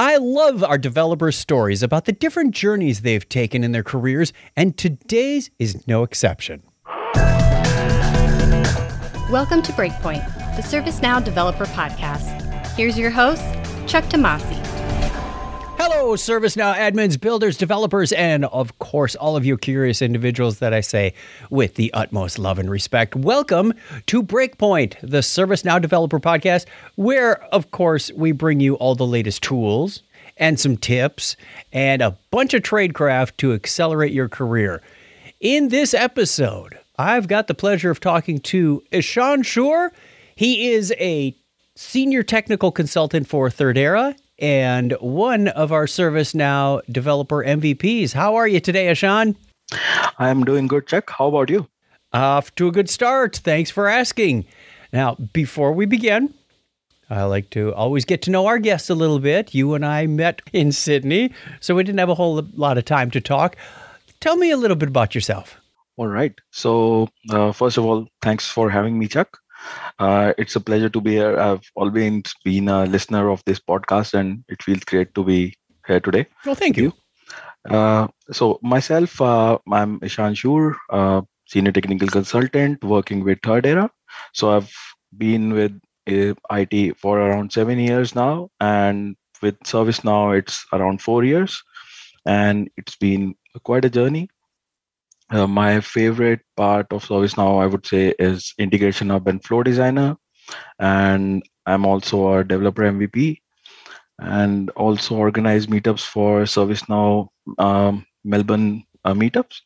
I love our developers' stories about the different journeys they've taken in their careers, and today's is no exception. Welcome to Breakpoint, the ServiceNow Developer Podcast. Here's your host, Chuck Tomasi. Hello, ServiceNow admins, builders, developers, and of course, all of you curious individuals that I say with the utmost love and respect. Welcome to Breakpoint, the ServiceNow Developer Podcast, where, of course, we bring you all the latest tools and some tips and a bunch of tradecraft to accelerate your career. In this episode, I've got the pleasure of talking to Ishan Shur. He is a senior technical consultant for Thirdera and one of our ServiceNow developer MVPs. How are you today, Ishan? I'm doing good, Chuck. How about you? Off to a good start. Thanks for asking. Now, before we begin, I like to always get to know our guests a little bit. You and I met in Sydney, so we didn't have a whole lot of time to talk. Tell me a little bit about yourself. All right. So, uh, first of all, thanks for having me, Chuck. Uh, it's a pleasure to be here. I've always been a listener of this podcast, and it feels great to be here today. Well, thank you. Uh, so, myself, uh, I'm Ishan Shur, uh, senior technical consultant working with Thirdera. So, I've been with uh, IT for around seven years now, and with ServiceNow, it's around four years, and it's been quite a journey. Uh, my favorite part of ServiceNow, I would say, is Integration Hub and Flow Designer. And I'm also a developer MVP and also organize meetups for ServiceNow um, Melbourne uh, meetups.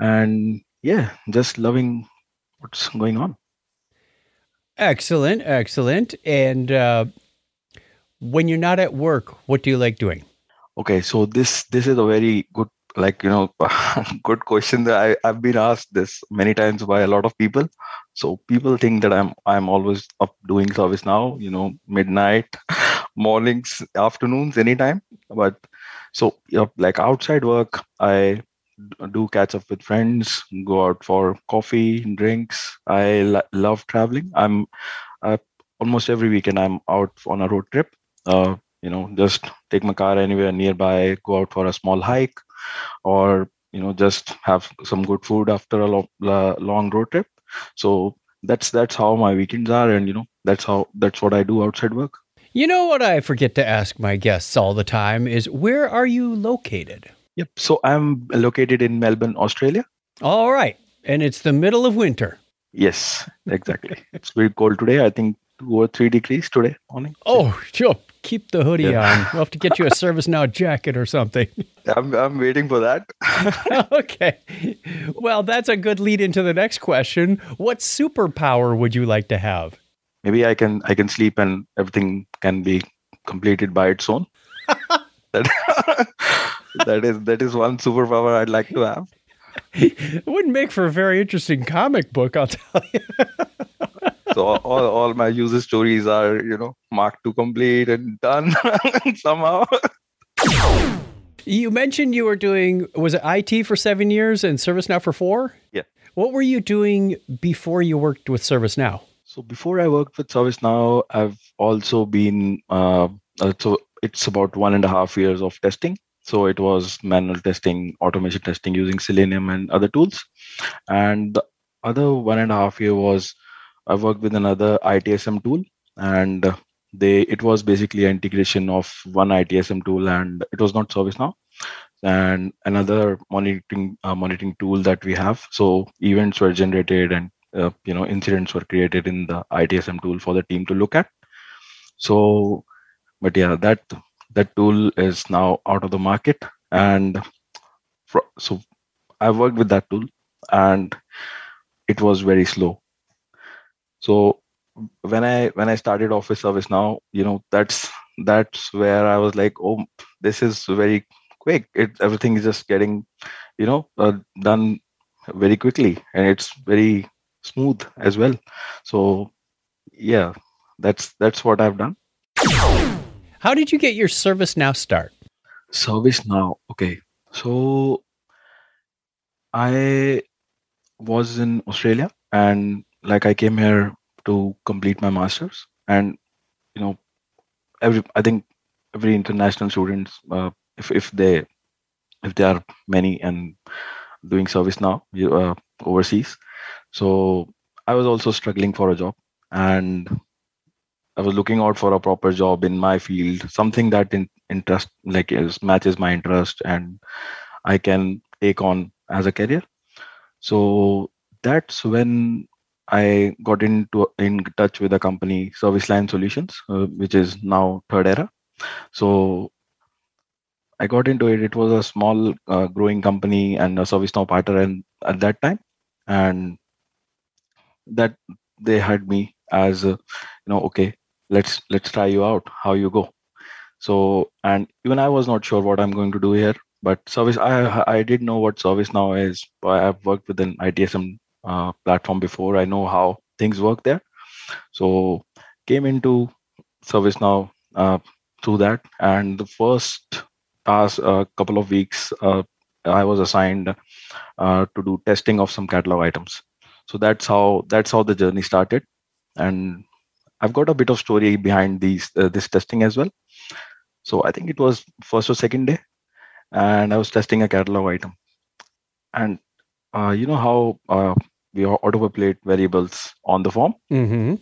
And yeah, just loving what's going on. Excellent, excellent. And uh, when you're not at work, what do you like doing? Okay, so this this is a very good like you know good question that I, i've been asked this many times by a lot of people. So people think that i'm i'm always up doing service now you know midnight mornings afternoons anytime. But so you know, like outside work i do catch up with friends go out for coffee drinks. I love traveling. I'm uh, almost every weekend i'm out on a road trip. Uh, you know just take my car anywhere nearby go out for a small hike or you know just have some good food after a lo- long road trip. So that's that's how my weekends are and you know that's how that's what i do outside work. You know what i forget to ask my guests all the time is where are you located? Yep. So i'm located in melbourne australia. All right. And it's the middle of winter. Yes exactly. It's very cold today. I think two or three degrees today morning. Oh sure keep the hoodie yeah. on. We'll have to get you a ServiceNow jacket or something. I'm, I'm waiting for that. okay. Well, that's a good lead into the next question. What superpower would you like to have? Maybe I can I can sleep and everything can be completed by its own. that, that is that is one superpower I'd like to have. It wouldn't make for a very interesting comic book, I'll tell you so all, all my user stories are you know marked to complete and done somehow you mentioned you were doing was it IT for seven years and ServiceNow for four? Yeah. What were you doing before you worked with ServiceNow? So before I worked with ServiceNow, I've also been uh, uh, so it's about one and a half years of testing. So it was manual testing, automation testing using Selenium and other tools, and the other one and a half year was I worked with another ITSM tool, and they it was basically an integration of one ITSM tool, and it was not ServiceNow, and another monitoring uh, monitoring tool that we have. So events were generated, and uh, you know incidents were created in the ITSM tool for the team to look at. So, but yeah, that that tool is now out of the market, and so I worked with that tool, and it was very slow so when i when i started office service now you know that's that's where i was like oh this is very quick. It everything is just getting you know uh, done very quickly and it's very smooth as well. So yeah that's that's what i've done. How did you get your service now start? Service now okay. So i was in australia and like I came here to complete my masters, and you know, every I think every international students uh, if if they if there are many and doing service now uh, overseas. So i was also struggling for a job and i was looking out for a proper job in my field something that in, interest like is, matches my interest and i can take on as a career. So that's when i got into in touch with a company service line solutions uh, which is now Thirdera. so I got into it. It was a small, uh, growing company and a ServiceNow partner, and at that time, and that they had me as, a, you know, okay, let's let's try you out. How you go? So, and even I was not sure what I'm going to do here. But service, I I did know what ServiceNow is. I've worked with an ITSM uh, platform before. I know how things work there. So, came into ServiceNow uh, through that, and the first past a couple of weeks, uh, I was assigned uh, to do testing of some catalog items. So that's how that's how the journey started, and I've got a bit of story behind these uh, this testing as well. So I think it was first or second day, and I was testing a catalog item, and uh, you know how uh, we autopopulate variables on the form. Mm-hmm.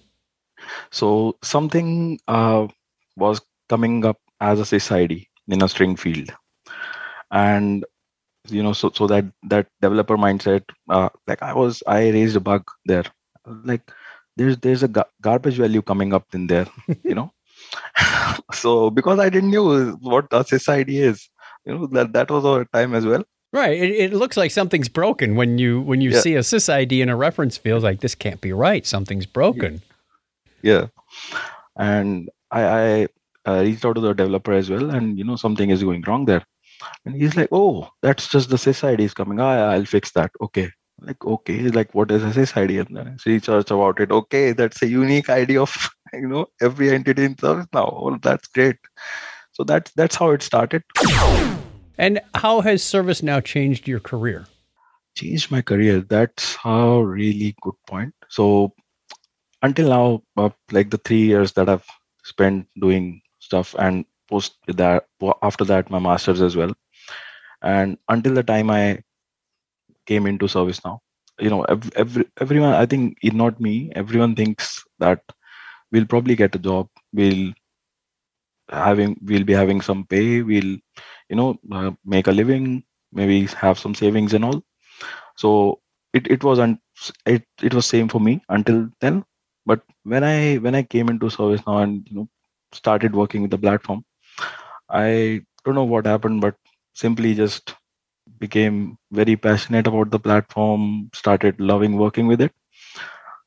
So something uh, was coming up as a sys in a string field and you know so so that that developer mindset uh, like i was i raised a bug there like there's there's a ga- garbage value coming up in there you know so because i didn't know what a sys is you know that that was our time as well right it, it looks like something's broken when you when you yeah. see a sys ID in a reference field like this can't be right something's broken yeah and i i uh, reached out to the developer as well, and you know something is going wrong there. And he's like, "Oh, that's just the sys ID is coming. I, I'll fix that. Okay." Like, okay, like what is a sys ID? And then I research about it. Okay, that's a unique ID of you know every entity in service now. Oh, that's great. So that's that's how it started. And how has service now changed your career? Changed my career. That's a really good point. So until now, uh, like the three years that I've spent doing stuff and post that after that my masters as well and until the time i came into service now you know every, every everyone i think not me everyone thinks that we'll probably get a job we'll having we'll be having some pay we'll you know uh, make a living maybe have some savings and all. So it, it was un- it, it was same for me until then. But when i when i came into service now and you know started working with the platform i don't know what happened but simply just became very passionate about the platform started loving working with it.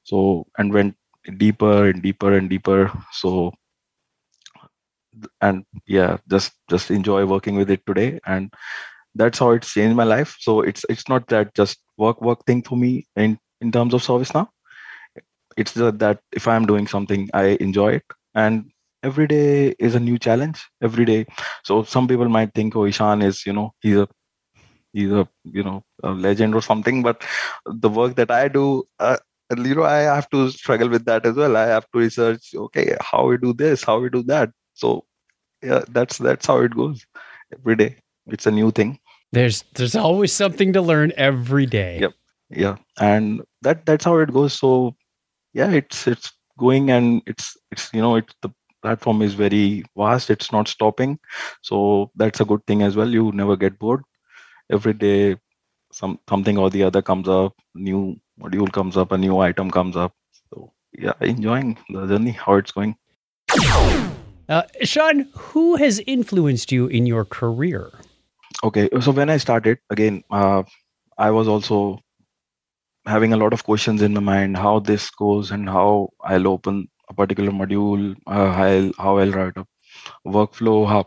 So and went deeper and deeper and deeper. So and yeah just just enjoy working with it today. And that's how it's changed my life. So it's it's not that just work work thing for me in in terms of service now. It's just that if i'm doing something i enjoy it. And every day is a new challenge every day. So some people might think oh ishan is you know he's a he's a you know a legend or something. But the work that i do uh, you know i have to struggle with that as well. I have to research okay how we do this how we do that so yeah that's that's how it goes every day. It's a new thing. There's there's always something to learn every day. Yep. Yeah. And that that's how it goes. So yeah it's it's going and it's it's you know it's the platform is very vast. It's not stopping. So that's a good thing as well. You never get bored. Every day some something or the other comes up. New module comes up. A new item comes up. So yeah enjoying the journey how it's going uh, sean who has influenced you in your career okay so when i started again uh, i was also having a lot of questions in my mind how this goes and how i'll open a particular module, uh, how, I'll, how I'll write a workflow, how,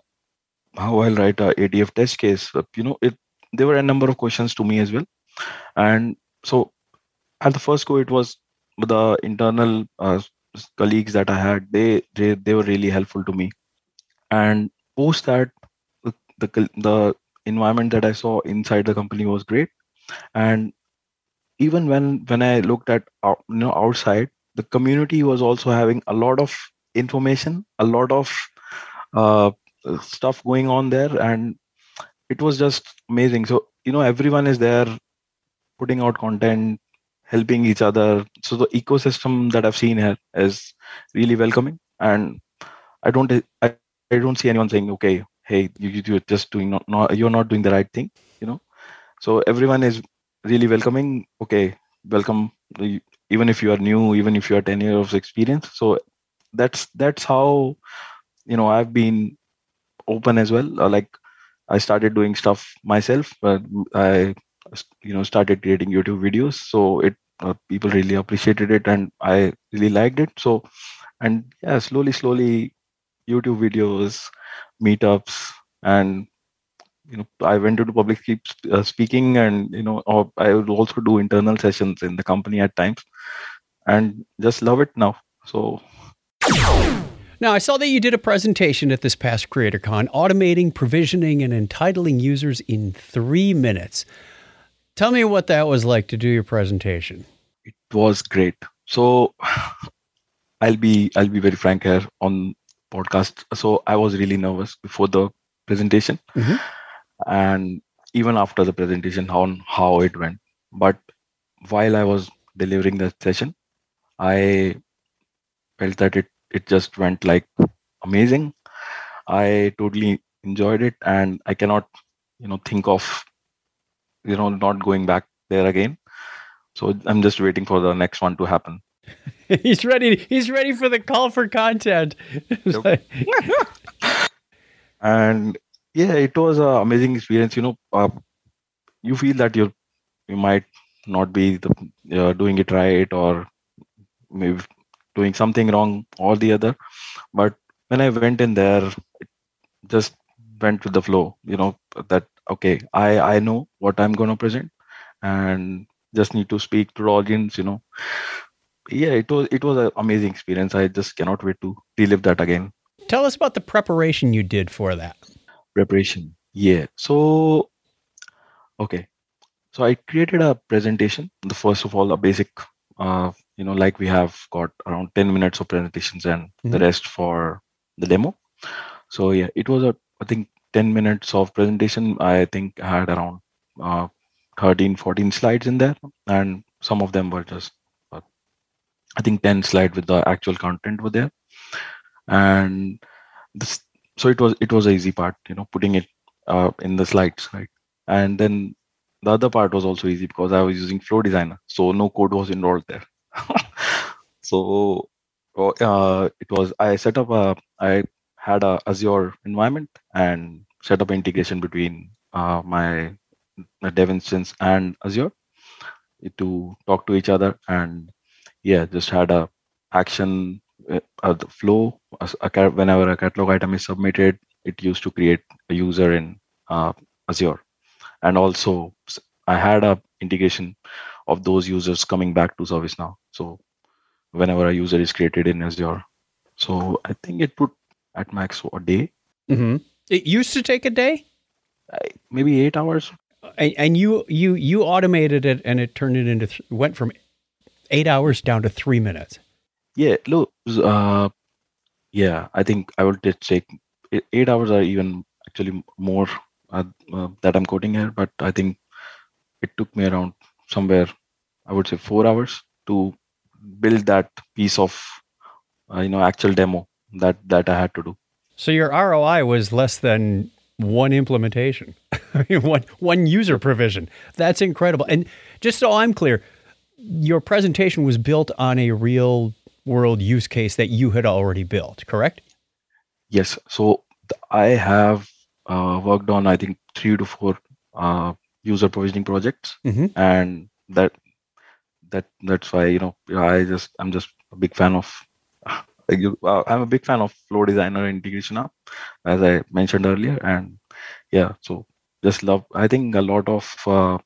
how I'll write a ATF test case. You know, it there were a number of questions to me as well. And so at the first go, it was the internal uh, colleagues that I had, they, they they were really helpful to me. And post that, the, the environment that I saw inside the company was great. And even when when I looked at you know outside, the community was also having a lot of information a lot of uh, stuff going on there and it was just amazing so you know everyone is there putting out content helping each other. So the ecosystem that i've seen here is really welcoming. And i don't i, I don't see anyone saying okay hey you, you're just doing not, not you're not doing the right thing you know? So everyone is really welcoming. Okay welcome. Even if you are new even if you are 10 years of experience. So that's that's how you know i've been open as well. Uh, like i started doing stuff myself but i you know started creating youtube videos. So it uh, people really appreciated it and i really liked it. So and yeah slowly slowly youtube videos meetups and you know i went into public uh, speaking and you know i would also do internal sessions in the company at times and just love it now. So now, I saw that you did a presentation at this past CreatorCon, automating, provisioning, and entitling users in three minutes. Tell me what that was like to do your presentation. It was great. So, I'll be I'll be very frank here on podcast. So, I was really nervous before the presentation, mm-hmm. and even after the presentation on how it went. But while I was delivering the session, I felt that it it just went like amazing. I totally enjoyed it, and I cannot, you know, think of, you know, not going back there again. So I'm just waiting for the next one to happen. he's ready. He's ready for the call for content. and yeah, it was an amazing experience. You know, uh, you feel that you you might not be the, uh, doing it right, or maybe doing something wrong or the other but when i went in there it just went with the flow you know that okay i i know what i'm going to present and just need to speak to the audience you know. Yeah it was it was an amazing experience. I just cannot wait to relive that again. Tell us about the preparation you did for that. Preparation yeah. So okay. So i created a presentation the first of all a basic uh, you know like we have got around 10 minutes of presentations and mm-hmm. the rest for the demo. So yeah it was a i think 10 minutes of presentation i think I had around uh, 13 14 slides in there and some of them were just uh, i think 10 slides with the actual content were there. And this so it was it was a easy part you know putting it uh, in the slides right? And then the other part was also easy because i was using flow designer so no code was involved there. So oh, uh, it was I set up a I had a Azure environment and set up integration between uh, my dev instance and Azure to talk to each other and yeah just had a action uh, the flow a, whenever a catalog item is submitted it used to create a user in uh, Azure and also I had a integration of those users coming back to ServiceNow. So whenever a user is created in Azure. So I think it would at max a day. Mm-hmm. It used to take a day, maybe eight hours. And, and, you you you automated it, and it turned it into th- went from eight hours down to three minutes. Yeah, look, uh, yeah, I think I will take eight hours or even actually more uh, uh, that I'm quoting here, but I think it took me around somewhere i would say four hours to build that piece of uh, you know actual demo that that i had to do so your roi was less than one implementation one one user provision. That's incredible. And just so i'm clear your presentation was built on a real world use case that you had already built correct? Yes. So i have uh, worked on i think three to four uh, user provisioning projects. Mm-hmm. and that that that's why you know i just i'm just a big fan of uh, i'm a big fan of flow designer integration hub as i mentioned earlier and yeah so just love i think a lot of uh,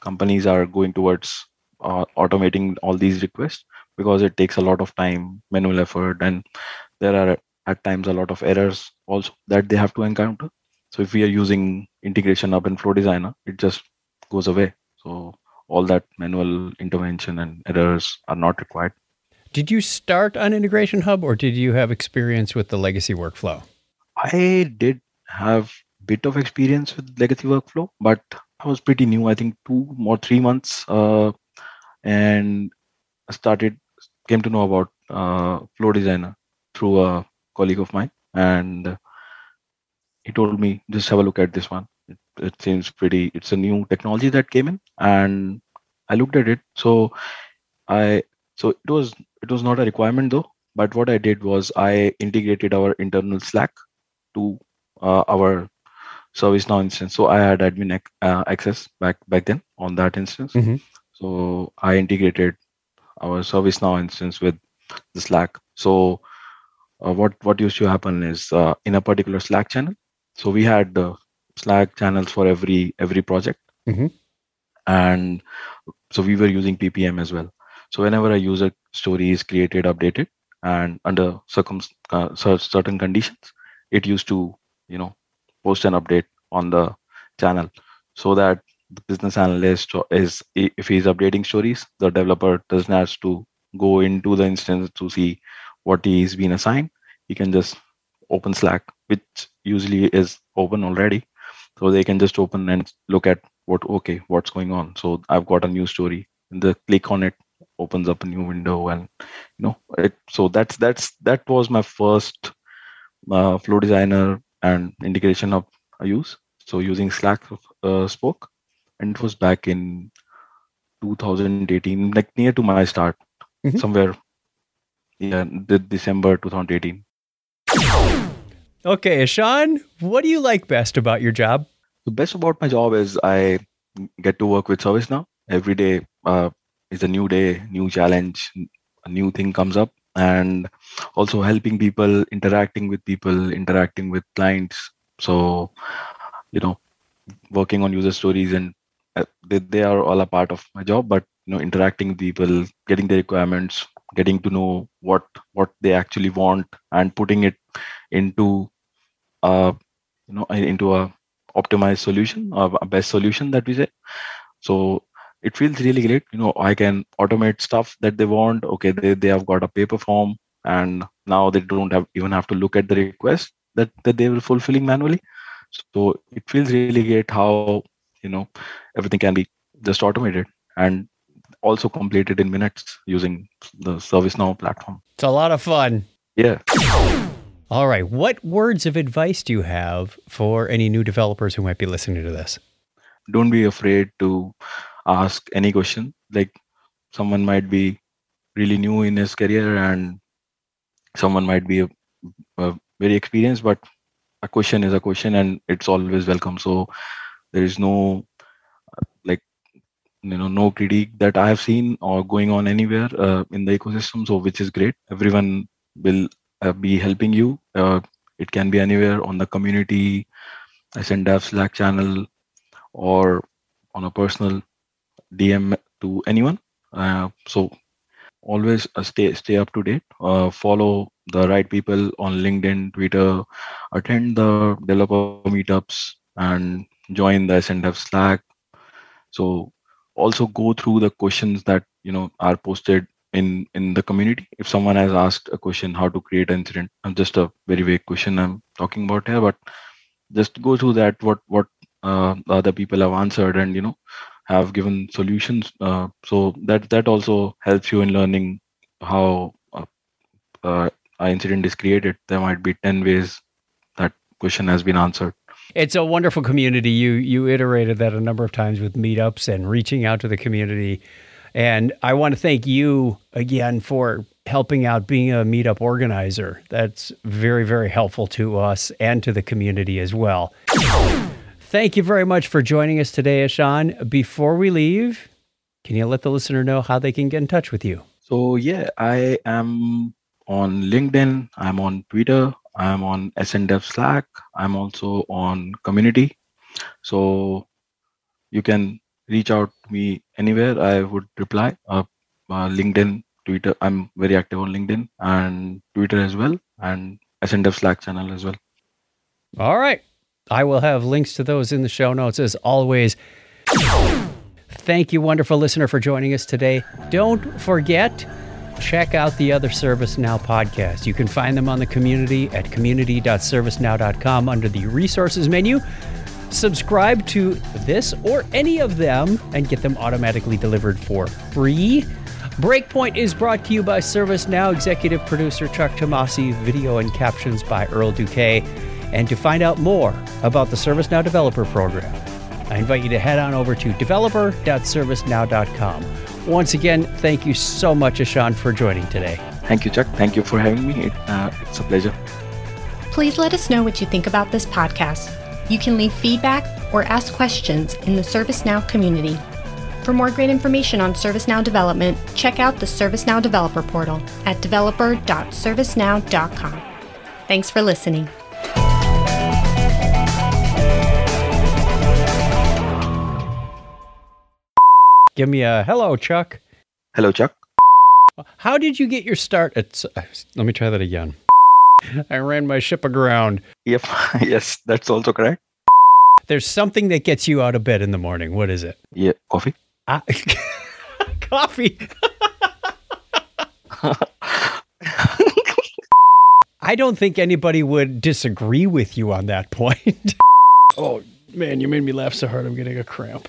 companies are going towards uh, automating all these requests because it takes a lot of time manual effort and there are at times a lot of errors also that they have to encounter so if we are using integration hub in Flow Designer, it just goes away. So all that manual intervention and errors are not required. Did you start on Integration Hub or did you have experience with the legacy workflow? I did have bit of experience with legacy workflow, but I was pretty new. I think two or three months, uh, and started came to know about uh, Flow Designer through a colleague of mine, and he told me just have a look at this one. It, it seems pretty. It's a new technology that came in, and I looked at it. So I so it was it was not a requirement though. But what I did was I integrated our internal Slack to uh, our ServiceNow instance. So I had admin ac- uh, access back back then on that instance. Mhm. So I integrated our ServiceNow instance with the Slack. So uh, what what used to happen is uh, in a particular Slack channel. So we had uh, Slack channels for every every project, Mhm. and so we were using PPM as well. So whenever a user story is created, updated, and under uh, certain conditions, it used to you know post an update on the channel so that the business analyst is if he's updating stories, the developer doesn't have to go into the instance to see what he's been assigned. He can just open Slack, which usually is open already. So they can just open and look at what okay, what's going on. So I've got a new story. And the click on it opens up a new window and you know it so that's that's that was my first uh, flow designer and integration of I use. So using Slack uh, spoke, and it was back in 2018, like near to my start, Mhm. somewhere. Yeah, the December 2018. Okay, Sean, what do you like best about your job? The best about my job is I get to work with ServiceNow every day. Uh, is a new day, new challenge, a new thing comes up, and also helping people, interacting with people, interacting with clients. So, you know, working on user stories and uh, they, they are all a part of my job. But you know, interacting with people, getting the requirements, getting to know what what they actually want, and putting it into uh you know into a optimized solution or a best solution that we say so it feels really great you know i can automate stuff that they want okay they, they have got a paper form and now they don't have even have to look at the request that, that they were fulfilling manually so it feels really great how you know everything can be just automated and also completed in minutes using the ServiceNow platform. It's a lot of fun. Yeah. All right. What words of advice do you have for any new developers who might be listening to this? Don't be afraid to ask any question. Like someone might be really new in his career and someone might be a, a very experienced, but a question is a question and it's always welcome. So there is no like you know no critique that I have seen or going on anywhere uh, in the ecosystem. So which is great. Everyone will uh, be helping you. Uh, it can be anywhere on the community, SNDev Slack channel, or on a personal DM to anyone. Uh, so always uh, stay stay up to date. Uh, follow the right people on LinkedIn, Twitter. Attend the developer meetups and join the SNDev Slack. So also go through the questions that you know are posted in in the community if someone has asked a question how to create an incident i'm just a very vague question i'm talking about here but just go through that what what uh, the other people have answered and you know have given solutions uh, so that that also helps you in learning how an incident is created there might be 10 ways that question has been answered It's a wonderful community. You you iterated that a number of times with meetups and reaching out to the community. And I want to thank you again for helping out being a meetup organizer. That's very, very helpful to us and to the community as well. Thank you very much for joining us today, Ashan. Before we leave, can you let the listener know how they can get in touch with you? So yeah, I am on LinkedIn. I'm on Twitter. I'm on SNDev Slack. I'm also on community. So you can reach out to me anywhere. I would reply. Uh, uh, LinkedIn, Twitter. I'm very active on LinkedIn and Twitter as well, and SNDev Slack channel as well. All right. I will have links to those in the show notes as always. Thank you, wonderful listener, for joining us today. Don't forget, check out the other ServiceNow podcasts. You can find them on the community at community.servicenow.com under the resources menu. Subscribe to this or any of them and get them automatically delivered for free. Breakpoint is brought to you by ServiceNow executive producer Chuck Tomasi, video and captions by Earl Duque. And to find out more about the ServiceNow Developer Program, I invite you to head on over to developer.servicenow.com. Once again, thank you so much, Ashan, for joining today. Thank you, Chuck. Thank you for having me. Uh, it's a pleasure. Please let us know what you think about this podcast. You can leave feedback or ask questions in the ServiceNow community. For more great information on ServiceNow development, check out the ServiceNow Developer Portal at developer.servicenow.com. Thanks for listening. Give me a hello, Chuck. Hello, Chuck. How did you get your start at? Let me try that again. I ran my ship aground. Yep. yes, that's also correct. There's something that gets you out of bed in the morning. What is it? Yeah, coffee. Uh, coffee. I don't think anybody would disagree with you on that point. oh man, you made me laugh so hard I'm getting a cramp.